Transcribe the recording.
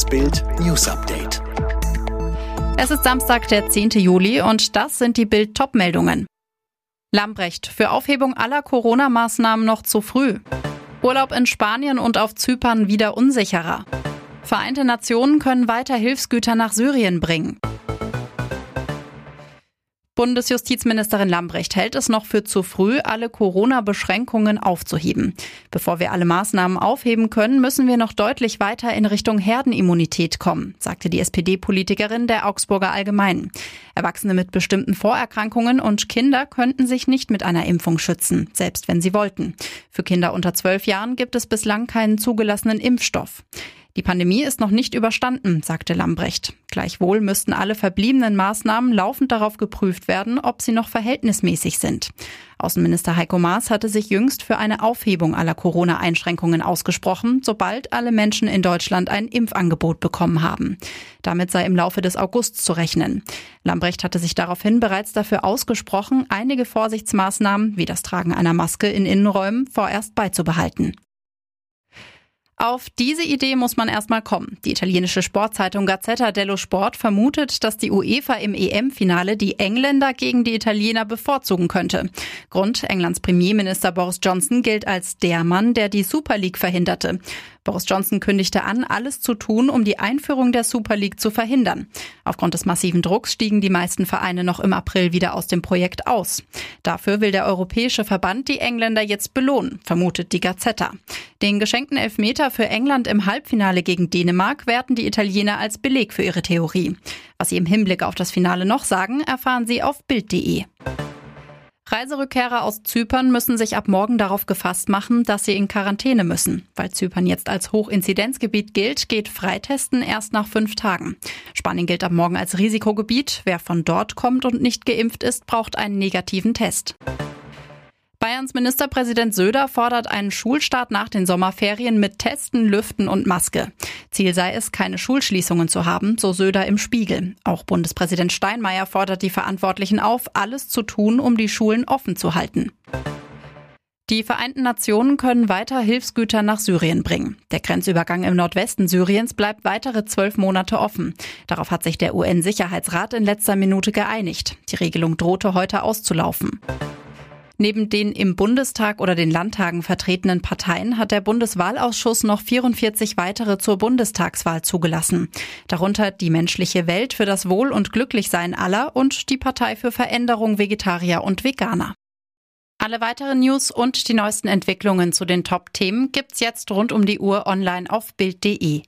Das Bild News Update. Es ist Samstag, der 10. Juli und das sind die Bild top meldungen Lambrecht, für Aufhebung aller Corona-Maßnahmen noch zu früh. Urlaub in Spanien und auf Zypern wieder unsicherer. Vereinte Nationen können weiter Hilfsgüter nach Syrien bringen. Bundesjustizministerin Lambrecht hält es noch für zu früh, alle Corona-Beschränkungen aufzuheben. Bevor wir alle Maßnahmen aufheben können, müssen wir noch deutlich weiter in Richtung Herdenimmunität kommen, sagte die SPD-Politikerin der Augsburger Allgemeinen. Erwachsene mit bestimmten Vorerkrankungen und Kinder könnten sich nicht mit einer Impfung schützen, selbst wenn sie wollten. Für Kinder unter zwölf Jahren gibt es bislang keinen zugelassenen Impfstoff. Die Pandemie ist noch nicht überstanden, sagte Lambrecht. Gleichwohl müssten alle verbliebenen Maßnahmen laufend darauf geprüft werden, ob sie noch verhältnismäßig sind. Außenminister Heiko Maas hatte sich jüngst für eine Aufhebung aller Corona-Einschränkungen ausgesprochen, sobald alle Menschen in Deutschland ein Impfangebot bekommen haben. Damit sei im Laufe des Augusts zu rechnen. Lambrecht hatte sich daraufhin bereits dafür ausgesprochen, einige Vorsichtsmaßnahmen wie das Tragen einer Maske in Innenräumen vorerst beizubehalten. Auf diese Idee muss man erstmal kommen. Die italienische Sportzeitung Gazzetta dello Sport vermutet, dass die UEFA im EM-Finale die Engländer gegen die Italiener bevorzugen könnte. Grund, Englands Premierminister Boris Johnson gilt als der Mann, der die Super League verhinderte. Boris Johnson kündigte an, alles zu tun, um die Einführung der Super League zu verhindern. Aufgrund des massiven Drucks stiegen die meisten Vereine noch im April wieder aus dem Projekt aus. Dafür will der Europäische Verband die Engländer jetzt belohnen, vermutet die Gazzetta. Den geschenkten Elfmeter für England im Halbfinale gegen Dänemark werten die Italiener als Beleg für ihre Theorie. Was sie im Hinblick auf das Finale noch sagen, erfahren Sie auf Bild.de. Reiserückkehrer aus Zypern müssen sich ab morgen darauf gefasst machen, dass sie in Quarantäne müssen. Weil Zypern jetzt als Hochinzidenzgebiet gilt, geht Freitesten erst nach fünf Tagen. Spanien gilt ab morgen als Risikogebiet. Wer von dort kommt und nicht geimpft ist, braucht einen negativen Test. Bayerns Ministerpräsident Söder fordert einen Schulstart nach den Sommerferien mit Testen, Lüften und Maske. Ziel sei es, keine Schulschließungen zu haben, so Söder im Spiegel. Auch Bundespräsident Steinmeier fordert die Verantwortlichen auf, alles zu tun, um die Schulen offen zu halten. Die Vereinten Nationen können weiter Hilfsgüter nach Syrien bringen. Der Grenzübergang im Nordwesten Syriens bleibt weitere zwölf Monate offen. Darauf hat sich der UN-Sicherheitsrat in letzter Minute geeinigt. Die Regelung drohte heute auszulaufen. Neben den im Bundestag oder den Landtagen vertretenen Parteien hat der Bundeswahlausschuss noch 44 weitere zur Bundestagswahl zugelassen. Darunter die menschliche Welt für das Wohl und Glücklichsein aller und die Partei für Veränderung Vegetarier und Veganer. Alle weiteren News und die neuesten Entwicklungen zu den Top-Themen gibt's jetzt rund um die Uhr online auf Bild.de.